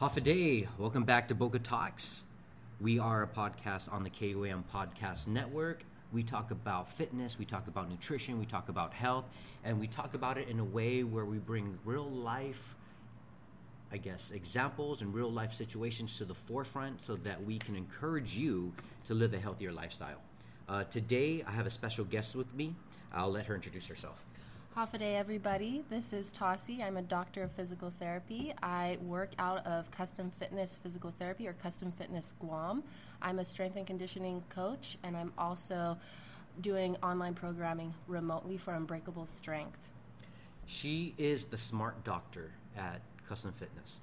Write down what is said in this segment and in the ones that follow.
Half day. Welcome back to Boca Talks. We are a podcast on the KUAM Podcast Network. We talk about fitness, we talk about nutrition, we talk about health, and we talk about it in a way where we bring real life, I guess, examples and real life situations to the forefront so that we can encourage you to live a healthier lifestyle. Uh, today, I have a special guest with me. I'll let her introduce herself. Half a day, everybody. This is Tossie. I'm a doctor of physical therapy. I work out of Custom Fitness Physical Therapy or Custom Fitness Guam. I'm a strength and conditioning coach, and I'm also doing online programming remotely for Unbreakable Strength. She is the smart doctor at Custom Fitness.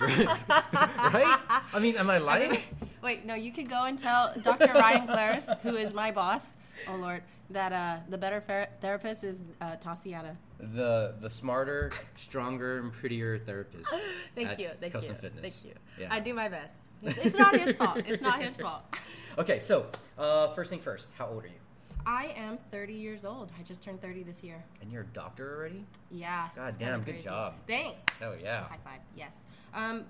right? I mean, am I lying? Wait, no, you could go and tell Dr. Ryan Claris, who is my boss, oh Lord, that uh, the better fer- therapist is uh, Tossiata. The the smarter, stronger, and prettier therapist. Thank you, thank Custom you, Fitness. thank you. Yeah. I do my best. It's, it's not his fault. It's not his fault. Okay, so uh, first thing first, how old are you? I am 30 years old. I just turned 30 this year. And you're a doctor already? Yeah. God damn, good job. Thanks. Oh yeah. High five. Yes. Um,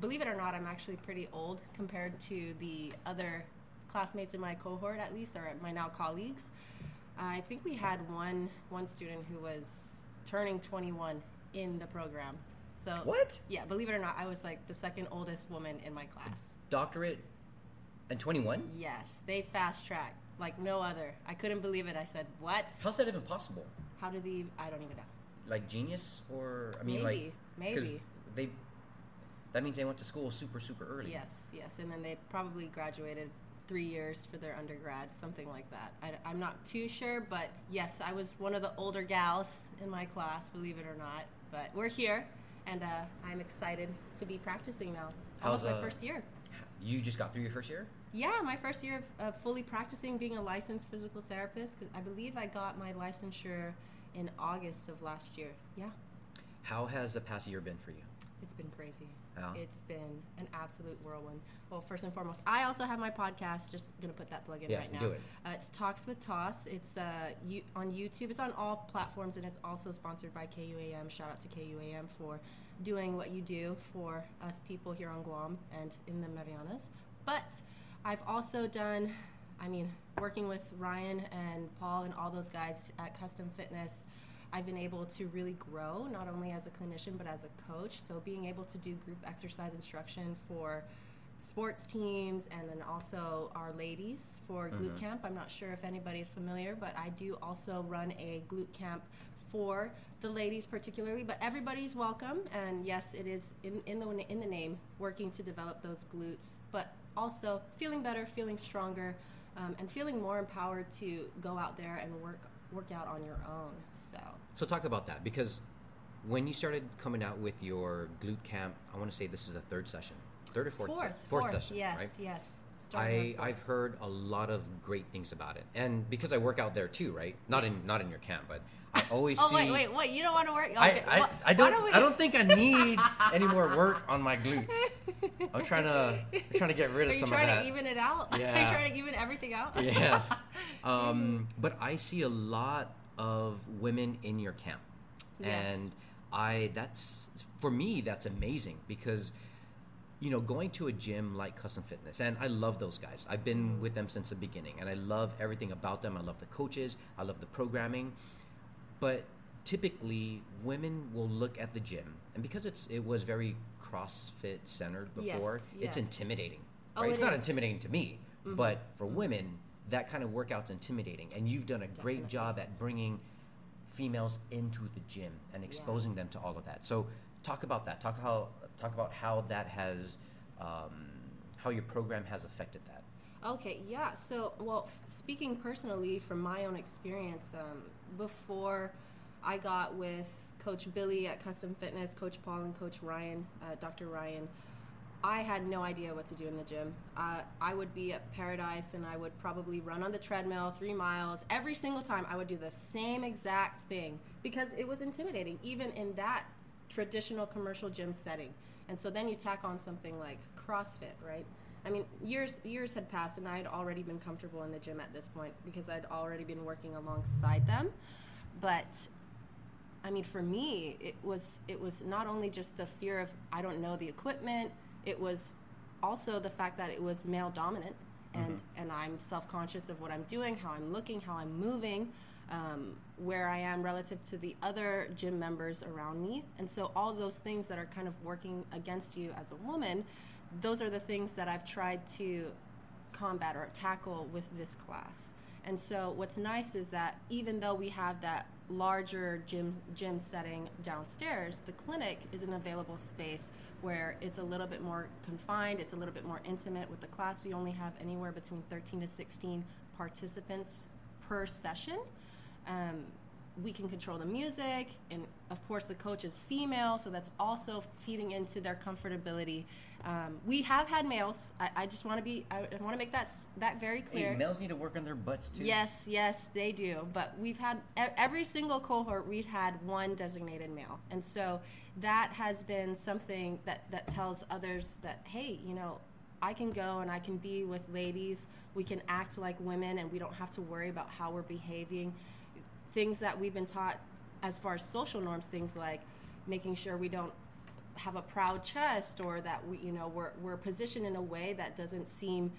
believe it or not, I'm actually pretty old compared to the other classmates in my cohort, at least, or my now colleagues. I think we had one one student who was turning 21 in the program. So What? Yeah, believe it or not, I was like the second oldest woman in my class. Doctorate and 21? Yes, they fast track like no other. I couldn't believe it. I said, "What? How's that even possible? How do they? I don't even know." Like genius or I mean like Maybe, like maybe. they that means they went to school super super early. Yes, yes, and then they probably graduated three years for their undergrad, something like that. I, am not too sure, but yes, I was one of the older gals in my class, believe it or not. But we're here, and uh, I'm excited to be practicing now. How's, Almost my uh, first year. You just got through your first year? Yeah, my first year of uh, fully practicing being a licensed physical therapist. 'cause I believe I got my licensure in August of last year. Yeah, How has the past year been for you? It's been crazy. Yeah. It's been an absolute whirlwind. Well, first and foremost, I also have my podcast. Just gonna put that plug in Yeah, right now. do it. Uh, it's Talks with Toss. It's uh, you, on YouTube. It's on all platforms, and it's also sponsored by KUAM. Shout out to KUAM for doing what you do for us people here on Guam and in the Marianas. But I've also done, I mean, working with Ryan and Paul and all those guys at Custom Fitness. I've been able to really grow not only as a clinician but as a coach. So being able to do group exercise instruction for sports teams and then also our ladies for glute camp. I'm not sure if anybody is familiar, but I do also run a glute camp for the ladies particularly, but everybody's welcome. And yes, it is in, in the in the name working to develop those glutes, but also feeling better, feeling stronger, um, and feeling more empowered to go out there and work work out on your own. So So talk about that because when you started coming out with your glute camp, I want to say this is the third session, third or fourth, fourth, se- fourth, session, yes, right? yes. I I've heard a lot of great things about it, and because I work out there too, right? Not Yes. in not in your camp, but I always Oh see. wait, wait, wait! You don't want to work? I, Okay, I, wh- I why don't we- I don't think I need any more work on my glutes. I'm trying to I'm trying to get rid of some of that. Trying to even it out? Yeah. Are you trying to even everything out? yes. Um, but I see a lot of women in your camp. Yes. And I that's for me that's amazing because you know going to a gym like Custom Fitness and I love those guys. I've been with them since the beginning and I love everything about them. I love the coaches, I love the programming. But typically women will look at the gym and because it's it was very CrossFit centered before, Yes, it's yes. intimidating. Oh, Right? it's it not is. intimidating to me, mm-hmm. but for mm-hmm. women, that kind of workout's intimidating. And you've done a great job at bringing females into the gym and exposing them to all of that. So talk about that. Talk how talk about how that has um, how your program has affected that. Okay, yeah. So, well, speaking personally from my own experience, um, before I got with Coach Billy at Custom Fitness, Coach Paul, and Coach Ryan, uh, Dr. Ryan, I had no idea what to do in the gym. Uh, I would be at Paradise and I would probably run on the treadmill three miles. Every single time I would do the same exact thing because it was intimidating, even in that traditional commercial gym setting. And so then you tack on something like CrossFit, right? I mean, years years had passed, and I had already been comfortable in the gym at this point because I'd already been working alongside them. But I mean, for me, it was it was not only just the fear of I don't know the equipment. It was also the fact that it was male dominant, and Mm-hmm. and I'm self conscious of what I'm doing, how I'm looking, how I'm moving, um, where I am relative to the other gym members around me, and so all those things that are kind of working against you as a woman, those are the things that I've tried to combat or tackle with this class. And so what's nice is that even though we have that larger gym gym setting downstairs, the clinic is an available space where it's a little bit more confined, it's a little bit more intimate with the class. We only have anywhere between 13 to 16 participants per session. Um, we can control the music, and of course, the coach is female, so that's also feeding into their comfortability. Um, we have had males. I, I just want to be. I, want to make that that very clear. Hey, males need to work on their butts too. Yes, yes, they do. But we've had every single cohort. We've had one designated male, and so that has been something that that tells others that hey, you know, I can go and I can be with ladies. We can act like women, and we don't have to worry about how we're behaving. Things that we've been taught as far as social norms, things like making sure we don't have a proud chest or that we you know we're, we're positioned in a way that doesn't seem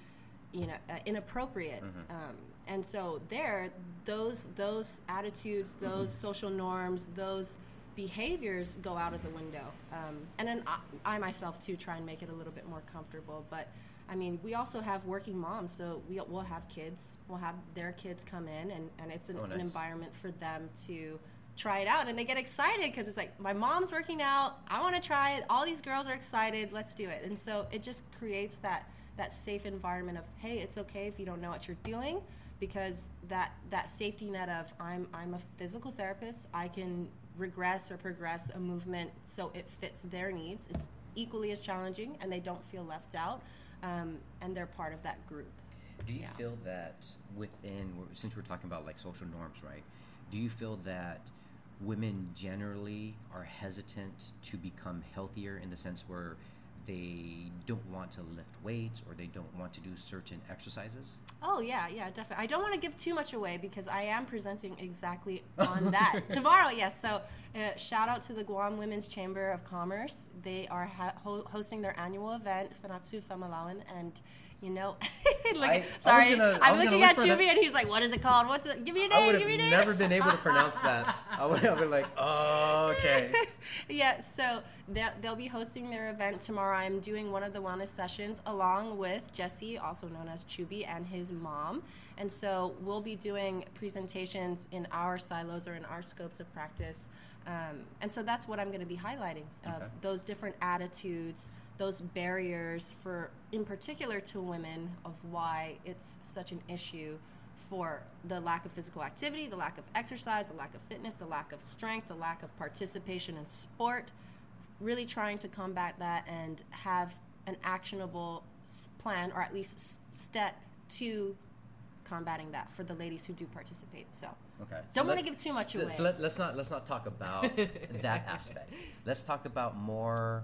you know uh, inappropriate. Um, and so there those those attitudes those social norms those behaviors go out of the window. Um, and then I, I myself too try and make it a little bit more comfortable but I mean, we also have working moms, so we, we'll have kids. We'll have their kids come in, and, and it's an, Oh, an environment for them to try it out. And they get excited because it's like, my mom's working out. I want to try it. All these girls are excited. Let's do it. And so it just creates that, that safe environment of, hey, it's okay if you don't know what you're doing because that, that safety net of I'm, I'm a physical therapist. I can regress or progress a movement so it fits their needs. It's equally as challenging and they don't feel left out. Um, and they're part of that group. Do you Yeah. feel that within, since we're talking about like social norms, right? Do you feel that women generally are hesitant to become healthier in the sense where they don't want to lift weights or they don't want to do certain exercises? Oh yeah, yeah, definitely. I don't want to give too much away because I am presenting exactly on that tomorrow. Yes, so uh, shout out to the Guam Women's Chamber of Commerce. They are ha- ho- hosting their annual event, Fanatsu Famalawan, and you know, look, I- I sorry, I I'm was looking at for and he's like, "What is it called? What's it? Give me a name. would have Give me a name." never been able to pronounce that. I would have been like, oh, okay. yeah, so they'll, they'll be hosting their event tomorrow. I'm doing one of the wellness sessions along with Jesse, also known as Chubi, and his mom. And so we'll be doing presentations in our silos or in our scopes of practice. Um, and so that's what I'm going to be highlighting of Okay. those different attitudes, those barriers for, in particular, to women of why it's such an issue for the lack of physical activity, the lack of exercise, the lack of fitness, the lack of strength, the lack of participation in sport. Really trying to combat that and have an actionable plan or at least step to combating that for the ladies who do participate. So Okay. don't want to give too much so, away. so let, us not let's not talk about that aspect. Let's talk about more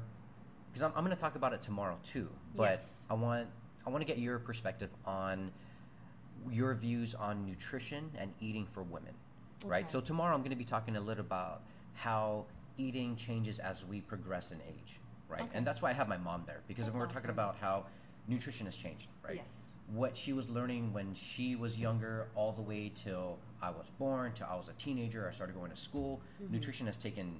because I'm, I'm going to talk about it tomorrow too. But Yes. I want I want to get your perspective on your views on nutrition and eating for women. Right. So tomorrow I'm going to be talking a little about how eating changes as we progress in age. Right. Okay. And that's why I have my mom there because That's we're talking about how nutrition has changed. Right Yes. what she was learning when she was younger all the way till I was born, till I was a teenager, I started going to school. Mm-hmm. Nutrition has taken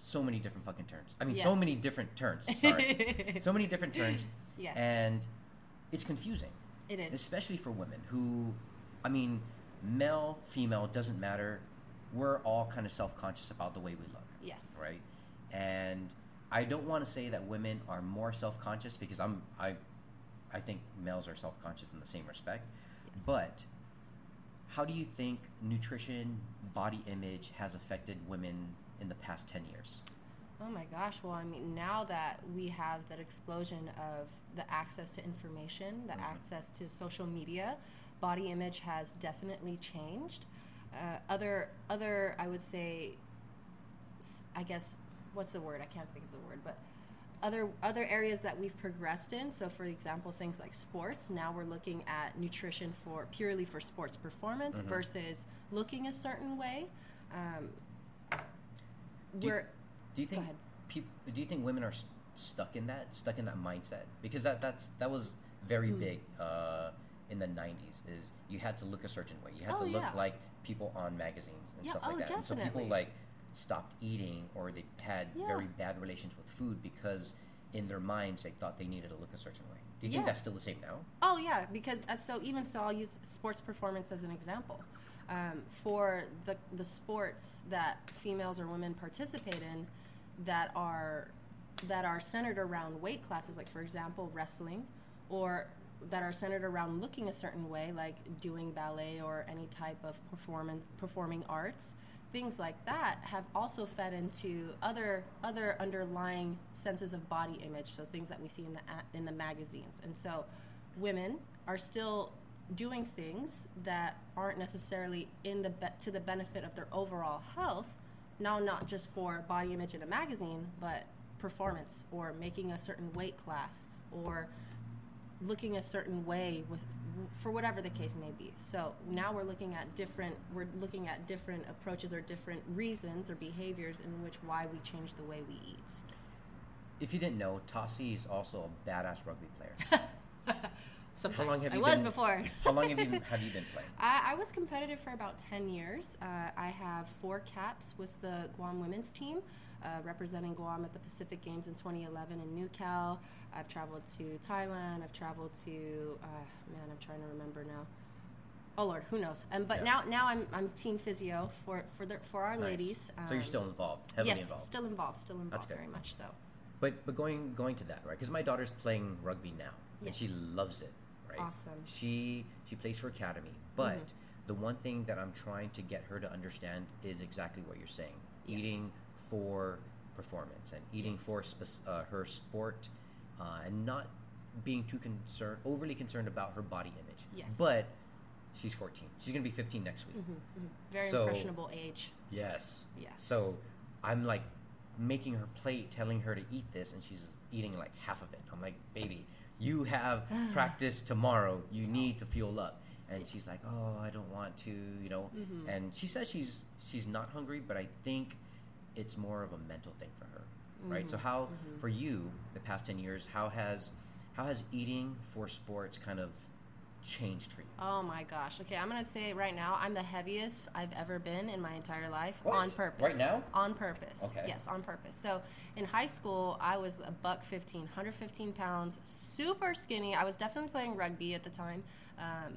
so many different fucking turns. I mean, so Mm-hmm. Many different turns. Sorry. so many different turns. Yes. And it's confusing, It is. especially for women who, I mean, male, female, doesn't matter. We're all kind of self conscious about the way we look Yes. right? And I don't want to say that women are more self-conscious because I'm I I think males are self-conscious in the same respect. Yes. But how do you think nutrition, body image has affected women in the past 10 years? Oh my gosh. Well, I mean, now that we have that explosion of the access to information, the access to social media, body image has definitely changed. Uh, other, other, I would say, I guess, what's the word? I can't think of the word, but other other areas that we've progressed in. So, for example, things like sports. Now we're looking at nutrition for purely for sports performance versus looking a certain way. Um, Do you, we're do you think ahead. peop, do you think women are st- stuck in that stuck in that mindset because that that's that was very Mm. big uh, in the 90s is you had to look a certain way you had Oh, to look yeah. like people on magazines and Yeah, stuff oh, like that and so people like stopped eating or they had Yeah. very bad relations with food because in their minds they thought they needed to look a certain way do you think that's still the same now Oh yeah, because uh, so even so, I'll use sports performance as an example. Um, for the the sports that females or women participate in, that are that are centered around weight classes, like for example wrestling, or that are centered around looking a certain way, like doing ballet or any type of performance performing arts. Things like that have also fed into other other underlying senses of body image. So things that we see in the in the magazines, and so women are still doing things that aren't necessarily in the be- to the benefit of their overall health. Now, not just for body image in a magazine, but performance or making a certain weight class or looking a certain way with for whatever the case may be. So now we're looking at different we're looking at different approaches or different reasons or behaviors in which why we change the way we eat. if you didn't know Tossie is also a badass rugby player Sometimes long have I was been- before. how long have you been, have you been playing I, I was competitive for about 10 years. Uh, I have four caps with the Guam women's team, uh, representing Guam at the Pacific Games in 2011 in Newcal. I've traveled to Thailand. I've traveled to, uh, man, I'm trying to remember now. Oh Lord, who knows? Um, but Yeah. now, now I'm, I'm team physio for for the, for our Nice. ladies. so you're Um, still involved heavily yes, involved still involved, still involved, good. very much so. But but going going to that right because my daughter's playing rugby now and she loves it right. Awesome. She she plays for academy, but Mhm. the one thing that I'm trying to get her to understand is exactly what you're saying: Yes. eating for performance and eating Yes. for spec- uh, her sport, uh, and not being too concerned, overly concerned about her body image. Yes. But she's 14. She's gonna be 15 next week. hmm Very So- impressionable age. Yes. Yes. So I'm like making her plate, telling her to eat this, and she's eating like half of it. I'm like, baby, you have practice tomorrow. You need to fuel up. And she's like, oh, I don't want to, you know. Mhm. And she says she's she's not hungry, but I think it's more of a mental thing for her, right? So Mhm, how mhm. for you the past ten years, how has how has eating for sports kind of changed for you? Oh my gosh. Okay, I'm gonna say right now, I'm the heaviest I've ever been in my entire life What? on purpose. Right now? On purpose. Okay. Yes, on purpose. So in high school, I was a buck 15, 115 pounds, super skinny. I was definitely playing rugby at the time, um,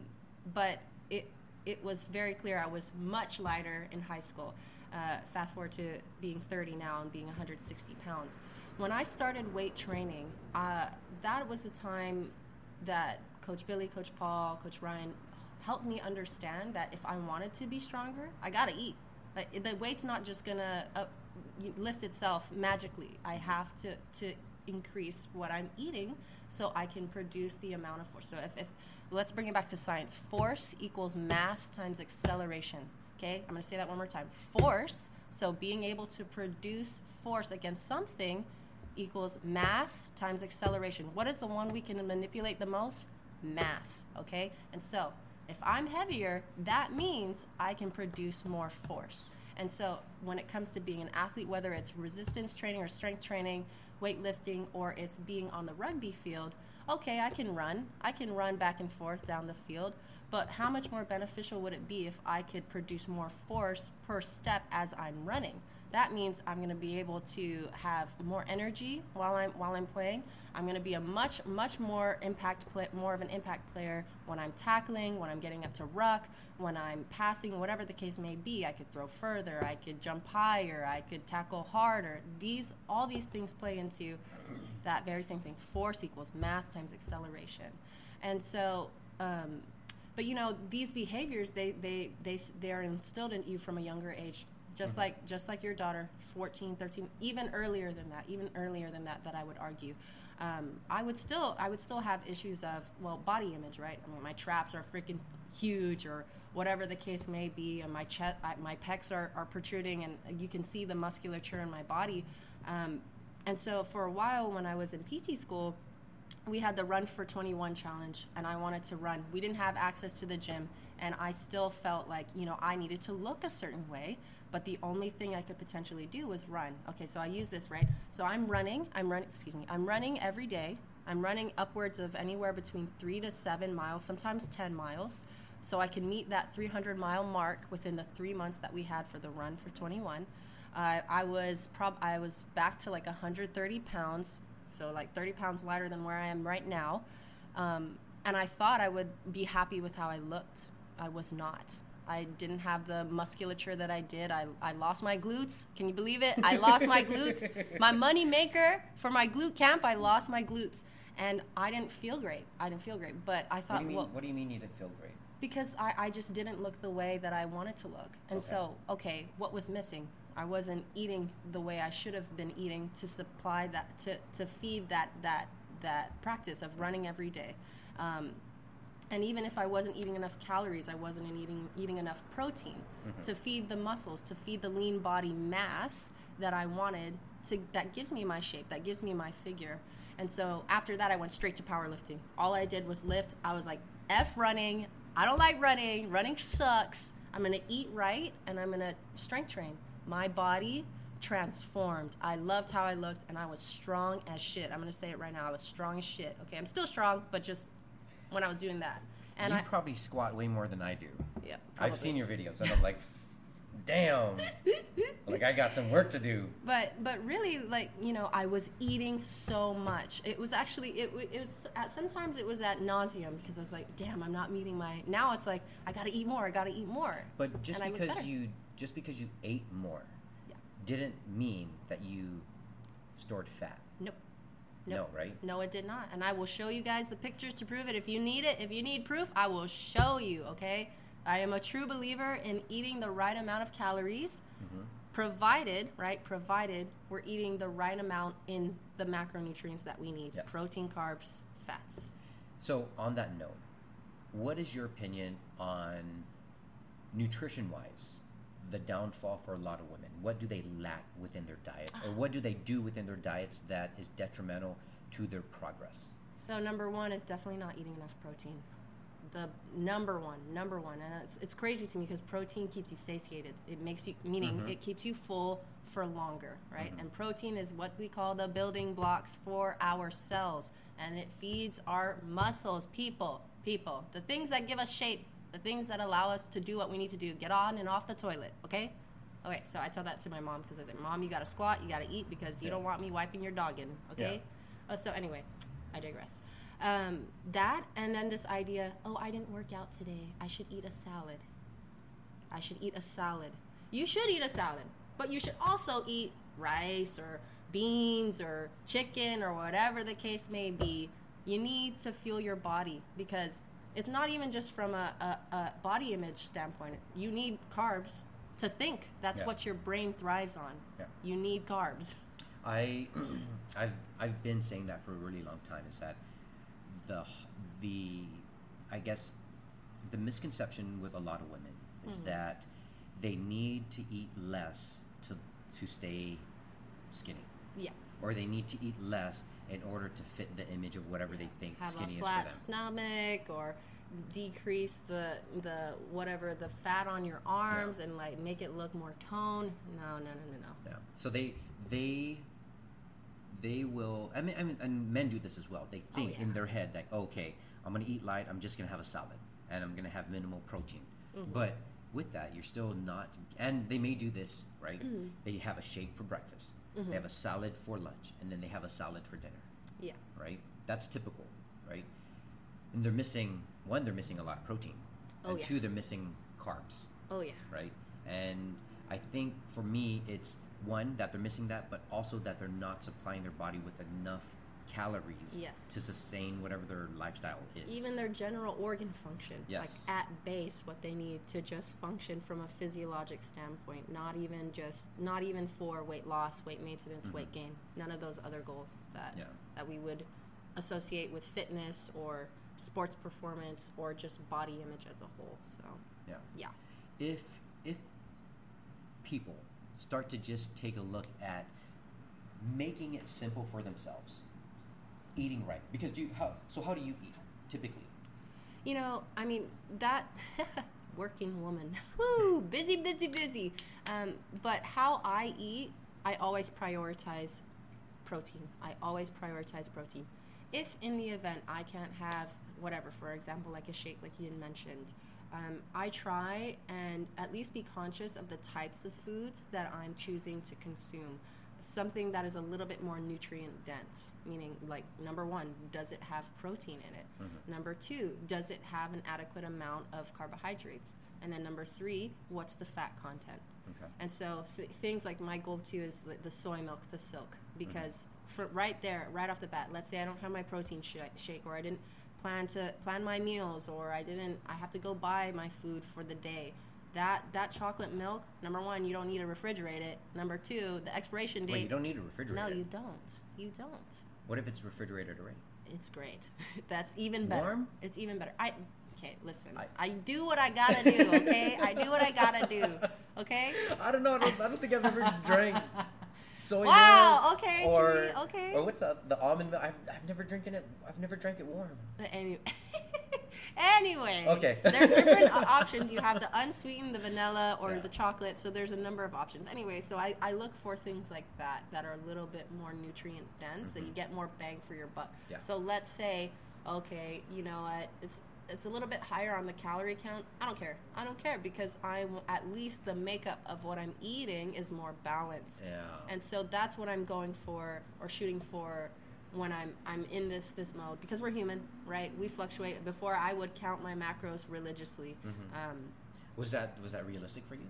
but it it was very clear I was much lighter in high school. Uh, fast forward to being 30 now and being 160 pounds. When I started weight training, uh, that was the time that Coach Billy, Coach Paul, Coach Ryan helped me understand that if I wanted to be stronger, I gotta eat. Like the weight's not just gonna uh, up, lift itself magically. I mm-hmm. have to to increase what I'm eating so I can produce the amount of force. So if, if let's bring it back to science, force equals mass times acceleration. Okay, I'm gonna say that one more time. Force. So being able to produce force against something equals mass times acceleration. What is the one we can manipulate the most? Mass, okay? And so, if I'm heavier, that means I can produce more force. And so, when it comes to being an athlete, whether it's resistance training or strength training, weightlifting, or it's being on the rugby field, okay, I can run. I can run back and forth down the field. But how much more beneficial would it be if I could produce more force per step as I'm running? That means I'm going to be able to have more energy while I'm while I'm playing. I'm going to be a much much more impact play, more of an impact player when I'm tackling, when I'm getting up to ruck, when I'm passing, whatever the case may be. I could throw further, I could jump higher, I could tackle harder. These all these things play into that very same thing. Force equals mass times acceleration, and so. Um, but you know these behaviors they they they they are instilled in you from a younger age just like just like your daughter 14 13 even earlier than that even earlier than that that i would argue. Um, i would still i would still have issues of well body image right? I mean my traps are freaking huge or whatever the case may be and my chest my pecs are, are protruding and you can see the musculature in my body. Um, and so for a while when i was in pt school we had the Run for 21 challenge, and I wanted to run. We didn't have access to the gym, and I still felt like, you know, I needed to look a certain way, but the only thing I could potentially do was run. Okay, so I use this, right? So I'm running, I'm running, excuse me, I'm running every day. I'm running upwards of anywhere between three to seven miles, sometimes 10 miles. So I can meet that 300 mile mark within the three months that we had for the run for 21. Uh, I was prob I was back to like 130 pounds, so like 30 pounds lighter than where I am right now. Um, and I thought I would be happy with how I looked. I was not. I didn't have the musculature that I did. I, I lost my glutes. Can you believe it? I lost my glutes. My money maker for my glute camp, I lost my glutes. And I didn't feel great. I didn't feel great. But I What thought, do you mean? well, what do you mean you didn't feel great? because I, I just didn't look the way that I wanted to look. And Okay. so, okay, what was missing? I wasn't eating the way I should have been eating to supply that to, to feed that that that practice of running every day. Um, and even if I wasn't eating enough calories, I wasn't eating eating enough protein mm-hmm. to feed the muscles, to feed the lean body mass that I wanted to that gives me my shape, that gives me my figure. And so after that I went straight to powerlifting. All I did was lift. I was like F running. I don't like running. Running sucks. I'm going to eat right and I'm going to strength train. My body transformed. I loved how I looked and I was strong as shit. I'm going to say it right now. I was strong as shit. Okay, I'm still strong, but just when I was doing that. And you I probably squat way more than I do. yeah, I've seen your videos, and I'm like, damn, like I got some work to do. but but really like you know i was eating so much it was actually it, it was at sometimes it was at nauseum because i was like damn i'm not meeting my now it's like i gotta eat more i gotta eat more But just And because you just because you ate more, Yeah. didn't mean that you stored fat. nope No, right? no it did not. And i will show you guys the pictures to prove it. If you need it if you need proof i will show you okay? I am a true believer in eating the right amount of calories mm-hmm. provided right provided we're eating the right amount in the macronutrients that we need. Yes. protein carbs fats. So on that note, what is your opinion on nutrition-wise? The downfall for a lot of women. What do they lack within their diet, or what do they do within their diets that is detrimental to their progress? So number one is definitely not eating enough protein. The number one, number one, and it's, it's crazy to me because protein keeps you satiated. It makes you, meaning Mhm. it keeps you full for longer, right? Mhm. And protein is what we call the building blocks for our cells, and it feeds our muscles. People, people, the things that give us shape, the things that allow us to do what we need to do, get on and off the toilet. Okay. Okay, so I tell that to my mom because I said, "Mom, you gotta squat, you gotta eat because you Yeah. don't want me wiping your dog in." Okay. Uh, so anyway, I digress. Um, that and then this idea, oh, I didn't work out today. I should eat a salad. I should eat a salad. You should eat a salad, but you should also eat rice or beans or chicken or whatever the case may be. You need to fuel your body because it's not even just from a, a, a body image standpoint. You need carbs to think. That's Yeah. what your brain thrives on. Yeah. You need carbs. I, I've I've been saying that for a really long time. Is that the the I guess the misconception with a lot of women is Mhm. that they need to eat less to to stay skinny, Yeah. Or they need to eat less in order to fit the image of whatever they think have skinny a is flat for them. stomach or decrease the the whatever the fat on your arms and like make it look more toned. No, no, no, no, no. Yeah. So they they they will. I mean, I mean, and men do this as well. They think Oh, yeah. in their head like, okay, I'm gonna eat light. I'm just gonna have a salad, and I'm gonna have minimal protein. Mm-hmm. But with that, you're still not. And they may do this right. They have a shake for breakfast. Mm-hmm. They have a salad for lunch, and then they have a salad for dinner. Yeah. Right. That's typical, right? And they're missing one. They're missing a lot of protein, Oh, and yeah. two, they're missing carbs Oh yeah. right? And I think for me, it's one that they're missing that, but also that they're not supplying their body with enough calories Yes. to sustain whatever their lifestyle is. Even their general organ function, Yes. like at base, what they need to just function from a physiologic standpoint, not even just not even for weight loss, weight maintenance, weight gain. None of those other goals that Mm-hmm. Yeah. that we would associate with fitness or sports performance or just body image as a whole. So yeah. yeah. If if people start to just take a look at making it simple for themselves, eating right? Because do you, how so? How do you eat typically? You know, I mean that working woman. Woo, busy, busy, busy. Um, but how I eat, I always prioritize protein. I always prioritize protein. If in the event I can't have whatever, for example, like a shake, like you had mentioned, um, I try and at least be conscious of the types of foods that I'm choosing to consume. Something that is a little bit more nutrient dense, meaning, like, number one, does it have protein in it? Mm-hmm. Number two, does it have an adequate amount of carbohydrates? And then number three, what's the fat content? Okay. And so, s things like my goal too is the, the soy milk, the silk, because for right there, right off the bat, let's say I don't have my protein sh- shake, or I didn't plan to plan my meals, or I didn't, I have to go buy my food for the day. That that chocolate milk, number one, you don't need to refrigerate it. Number two, the expiration date. Wait, you don't need a refrigerator. no, you don't. You don't. What if it's refrigerated already? It's great. That's even better. Warm? It's even better. I okay. Listen, I- I, do what I gotta do. Okay, I do what I gotta do. Okay. I don't know. I don't, I don't think I've ever drank soy Wow, milk. okay, Or okay. Or what's the, the almond milk? I've, I've never drinking it. I've never drank it warm. But Anyway. anyway. Okay. there are different options. You have the unsweetened, the vanilla, or Yeah. the chocolate. So there's a number of options. Anyway, so I, I look for things like that that are a little bit more nutrient dense, so you get more bang for your buck. Mm-hmm. Yeah. So let's say, okay, you know what, it's it's a little bit higher on the calorie count. I don't care. I don't care because I'm at least the makeup of what I'm eating is more balanced. Yeah. And so that's what I'm going for or shooting for when I'm I'm in this this mode because we're human, right? We fluctuate. Before I would count my macros religiously. Mm-hmm. Um, Was that was that realistic for you?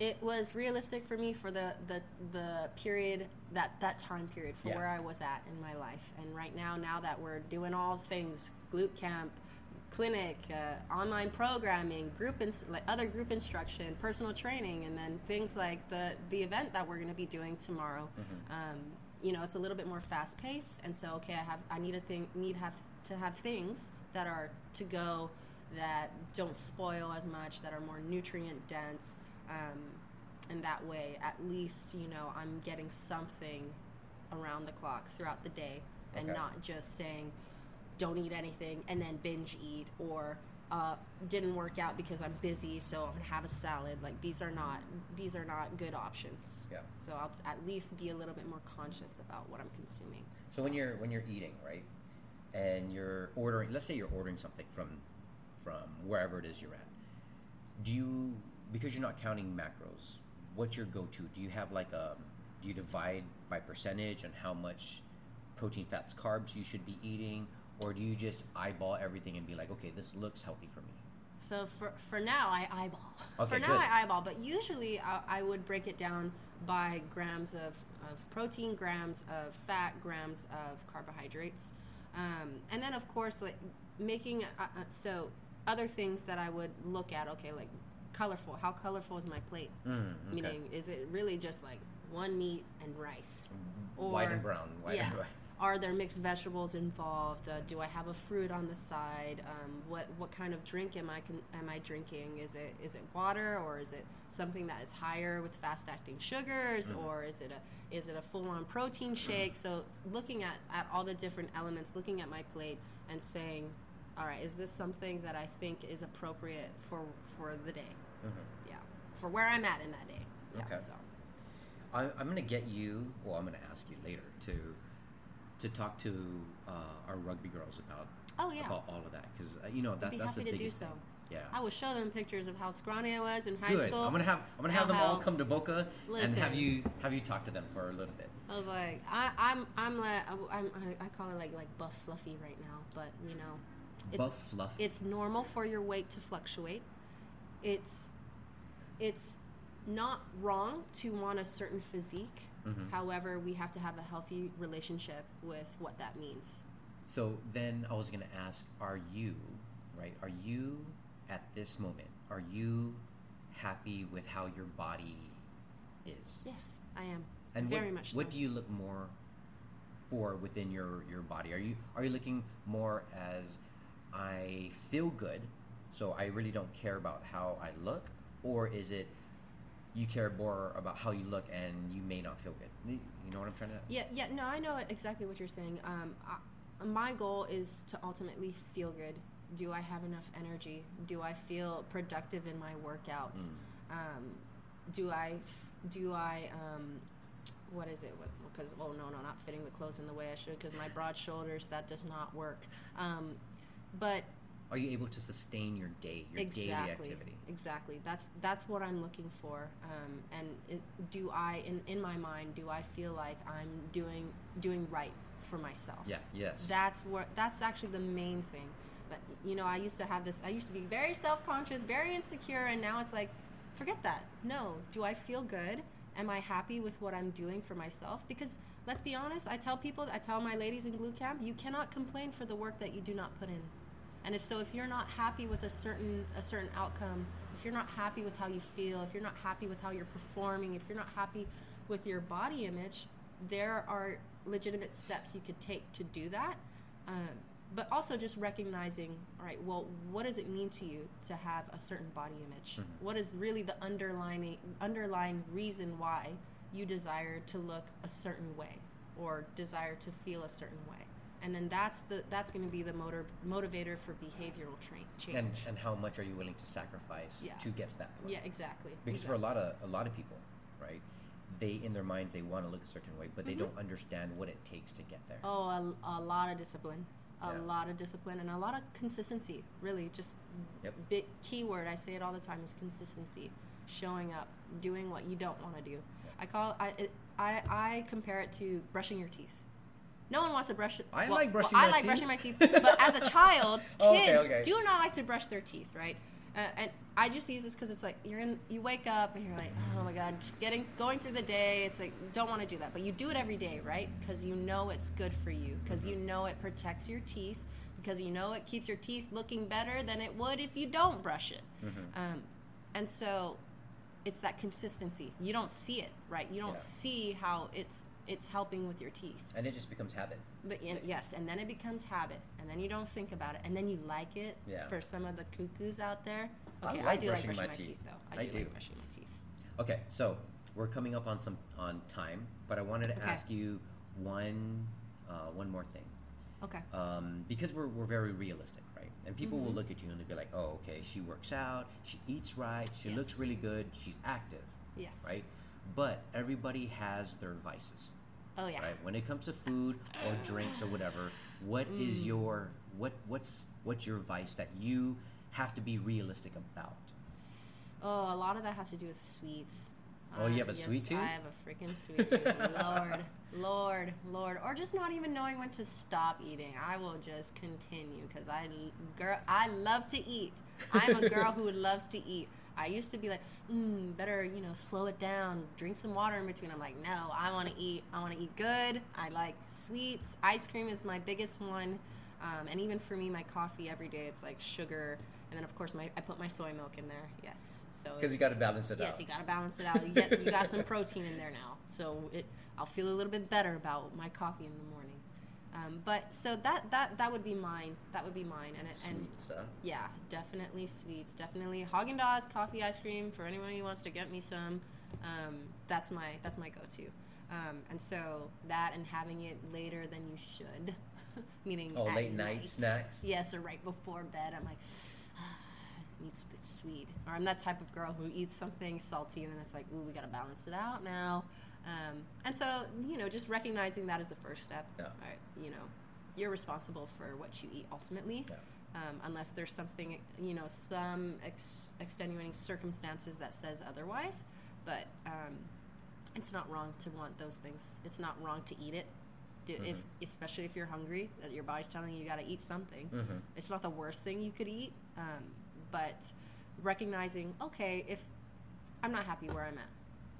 it was realistic for me for the the, the period that that time period for Yeah. where I was at in my life. And right now, now that we're doing all things glute camp, clinic, uh, online programming, group ins- like other group instruction, personal training, and then things like the the event that we're going to be doing tomorrow. Um, you know, it's a little bit more fast paced, and so okay, I have I need a thing need have to have things that are to go that don't spoil as much, that are more nutrient dense. Um, and that way, at least, you know, I'm getting something around the clock throughout the day and Okay. not just saying, don't eat anything and then binge eat or uh, didn't work out because I'm busy, so I'm gonna have a salad. Like these are not these are not good options. Yeah. So I'll at least be a little bit more conscious about what I'm consuming. So when you're when you're eating, right, and you're ordering, let's say you're ordering something from from wherever it is you're at, do you because you're not counting macros, what's your go-to? Do you have like a do you divide by percentage and how much protein, fats, carbs you should be eating, or do you just eyeball everything and be like, okay, this looks healthy for me? So for for now, I eyeball. Okay, for now, good. I eyeball. But usually, I, I would break it down by grams of, of protein, grams of fat, grams of carbohydrates, um, and then of course, like making uh, uh, so other things that I would look at. Okay, like colorful. How colorful is my plate? Mm, okay. Meaning, is it really just like one meat and rice? white and brown, white yeah. and white. Are there mixed vegetables involved? Uh, do I have a fruit on the side? Um, what what kind of drink am I con- am I drinking? Is it is it water or is it something that is higher with fast acting sugars Mm-hmm. or is it a is it a full on protein shake? So looking at, at all the different elements, looking at my plate and saying, all right, is this something that I think is appropriate for for the day? Mhm. Yeah, for where I'm at in that day. Yeah, Okay. So I'm going to get you. Well, I'm going to ask you later to to talk to uh, our rugby girls about oh yeah. about all of that because uh, you know that I'd be that's happy the to do so. thing. Yeah. I will show them pictures of how scrawny I was in high Good. school. I'm gonna have I'm gonna have them all come to Boca and have you have you talk to them for a little bit. I was like, I, I'm, I'm like, I'm, I, call it like, like buff fluffy right now, but you know, it's, Buff fluff. it's normal for your weight to fluctuate. It's, it's not wrong to want a certain physique. Mhm. However, we have to have a healthy relationship with what that means. So then I was gonna ask, are you right? Are you at this moment? Are you happy with how your body is? Yes, I am. And very what, much. So. What do you look more for within your your body? Are you are you looking more as I feel good, so I really don't care about how I look, or is it you care more about how you look and you may not feel good? You know what I'm trying to? Yeah, yeah, no, I know exactly what you're saying. Um, I, my goal is to ultimately feel good. Do I have enough energy? Do I feel productive in my workouts? Mm. Um, do I do I um, what is it? Because oh no no not fitting the clothes in the way I should because my broad shoulders that does not work. Um, but Are you able to sustain your day, your daily exactly. activity? exactly. That's that's what i'm looking for um, and it, do i in, in my mind do i feel like i'm doing doing right for myself? Yeah. Yes. that's what that's actually the main thing. But you know i used to have this i used to be very self-conscious very insecure and now it's like forget that. No do i feel good? Am i happy with what i'm doing for myself? Because let's be honest i tell people i tell my ladies in glute camp you cannot complain for the work that you do not put in and if so if you're not happy with a certain a certain outcome if you're not happy with how you feel if you're not happy with how you're performing if you're not happy with your body image there are legitimate steps you could take to do that. Um, but also just recognizing all right well what does it mean to you to have a certain body image? Mhm. What is really the underlying underlying reason why you desire to look a certain way or desire to feel a certain way and then that's the that's going to be the motor motivator for behavioral tra- change and and how much are you willing to sacrifice Yeah. to get to that point? yeah exactly Because for a lot of a lot of people, right, they in their minds they want to look a certain way, but they Mhm. don't understand what it takes to get there. Oh, a, a lot of discipline. A Yeah. lot of discipline and a lot of consistency. Really, just Yep. big keyword. I say it all the time is consistency. Showing up, doing what you don't want to do. I call I it, I I compare it to brushing your teeth. No one wants to brush. It. I well- like brushing well, I my like teeth. brushing my teeth, but as a child, kids Oh, okay, okay. do not like to brush their teeth, right? Uh, and I just use this because it's like you're in, you wake up and you're like, oh my god, just getting going through the day. It's like don't want to do that, but you do it every day, right? Because you know it's good for you, because you know it protects your teeth, because you know it keeps your teeth looking better than it would if you don't brush it. Mhm. Um, and so it's that consistency. You don't see it, right? You don't Yeah. see how it's it's helping with your teeth. And it just becomes habit. But and, yes, and then it becomes habit, and then you don't think about it, and then you like it. Yeah. For some of the cuckoos out there, I okay, I, like do brushing like brushing my, teeth. teeth. though. I, I do, do. like brushing my teeth. Okay, so we're coming up on some on time, but I wanted to Okay. ask you one uh, one more thing. Okay. um, because we're, we're very realistic, right? And people will Mhm. look at you and they'll be like, oh, okay, she works out, she eats right, she looks really good, she's active, Yes. right? But everybody has their vices, Oh yeah. right? When it comes to food or drinks or whatever, what is Mm. your what what's what's your vice that you have to be realistic about? Oh, a lot of that has to do with sweets. Oh, you have a yes, sweet tooth? I have a freaking sweet tooth. Lord, Lord, Lord, or just not even knowing when to stop eating. I will just continue because I girl, I love to eat. I'm a girl who loves to eat. I used to be like, mm, better, you know, slow it down, drink some water in between. I'm like, no, I want to eat. I want to eat good. I like sweets. Ice cream is my biggest one. Um, and even for me, my coffee every day, it's like sugar. And then, of course, my I put my soy milk in there. Yes. So Because you got to balance it Yes, out. Yes, you got to balance it out. You get you got some protein in there now, so it I'll feel a little bit better about my coffee in the morning. Um, but so that that that would be mine. That would be mine, and it, and yeah, definitely sweets. Definitely Haagen Dazs coffee ice cream for anyone who wants to get me some. Um, that's my that's my go-to. Um, and so that and having it later than you should, meaning Oh, late night snacks? Yes, or right before bed. I'm like, need something sweet. Or I'm that type of girl who eats something salty and then it's like, ooh, we got to balance it out now. Um, and so, you know, just recognizing that is the first step. Yeah. Right, you know, you're responsible for what you eat ultimately. Yeah. Um, unless there's something, you know, some ex- extenuating circumstances that says otherwise. But um, it's not wrong to want those things. It's not wrong to eat it. Do, If Mhm. especially if you're hungry, that your body's telling you you got to eat something. Mm-hmm. It's not the worst thing you could eat, um, but recognizing, okay, if I'm not happy where I'm at,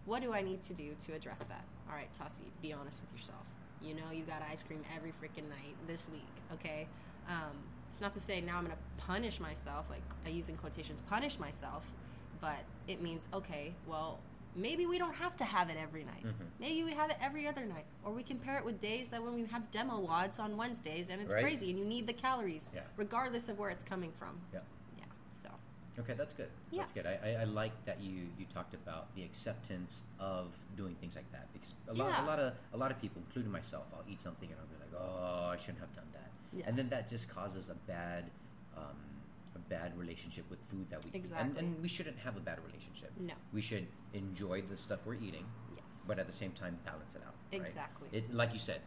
what do I need to do to address that? All right, Tassi, be honest with yourself. You know, you got ice cream every freaking night this week, okay? Um, it's not to say now I'm to punish myself, like I use in quotations, punish myself, but it means, okay, well, maybe we don't have to have it every night. Mhm. Maybe we have it every other night. Or we can pair it with days that when we have demo wads on Wednesdays and it's Right. crazy and you need the calories, Yeah. regardless of where it's coming from. Yeah. Yeah. So, Okay, that's good. Yeah. That's good. I, I, I like that you, you talked about the acceptance of doing things like that because a lot Yeah. a lot of a lot of people, including myself, I'll eat something and I'll be like, oh, I shouldn't have done that. Yeah. and then that just causes a bad, um, a bad relationship with food that we eat. Exactly. And, and we shouldn't have a bad relationship. No. We should enjoy the stuff we're eating, Yes. but at the same time balance it out. right? Exactly. It like you said,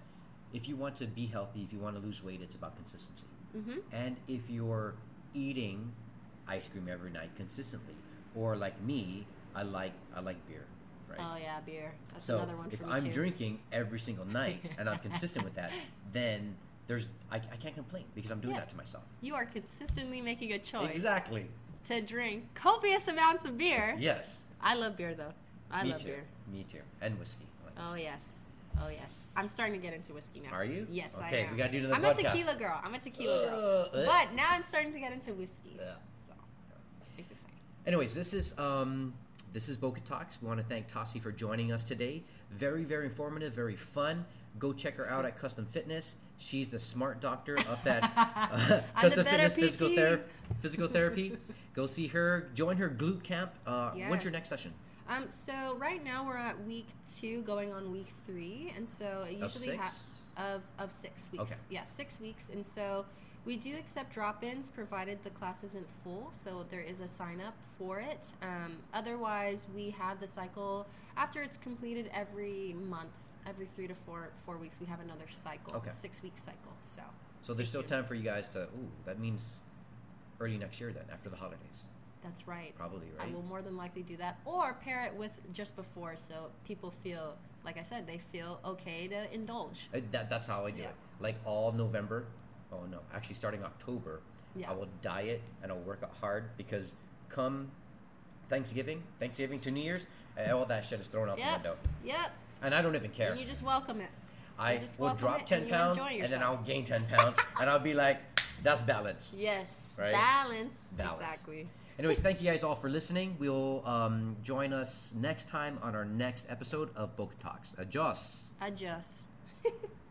if you want to be healthy, if you want to lose weight, it's about consistency. mm-hmm. And if you're eating ice cream every night consistently, or like me, I like I like beer, right? Oh yeah, beer. That's so another one if I'm too. drinking every single night and I'm consistent with that, then there's I, I can't complain because I'm doing Yeah. that to myself. you are consistently making a choice Exactly. to drink copious amounts of beer. Yes. I love beer though. I Me love too. beer. Me too. And whiskey. Oh yes. Oh yes. I'm starting to get into whiskey now. Are you? Yes, I Okay, am. we gotta do another I'm podcast. a tequila girl. I'm a tequila girl. Uh, uh. But now I'm starting to get into whiskey. Yeah. It's exciting. Anyways, this is um, this is Boca Talks. We want to thank Tassi for joining us today. Very, very informative, very fun. Go check her out at Custom Fitness. She's the smart doctor up at uh, Custom Fitness Physical, PT. Ther- Physical Therapy. Go see her. Join her glute camp. Uh, When's your next session? Um, so right now we're at week two, going on week three, and so it Of usually ha- of of six weeks. Okay. Yeah, six weeks, and so we do accept drop-ins provided the class isn't full. So there is a sign up for it. Um, otherwise, we have the cycle after it's completed every month. Every three to four four weeks, we have another cycle, Okay. six week cycle. So So there's still tuned. time for you guys to. Ooh, that means early next year then, after the holidays, That's right. probably, right. I will more than likely do that, or pair it with just before, so people feel, like I said, they feel okay to indulge. That, that's how I do Yeah. it. Like all November. Oh no, actually starting October, Yeah. I will diet and I'll work out hard because come Thanksgiving, Thanksgiving to New Year's, uh, all that shit is thrown out the window, Yep. and I don't even care. And you just welcome it. I just will drop ten and pounds and then I'll gain ten pounds, and I'll be like, that's balance. Yes. Right? Balance. Balance. Exactly. Anyways, thank you guys all for listening. We'll um, join us next time on our next episode of Book Talks. Adios. Adjust.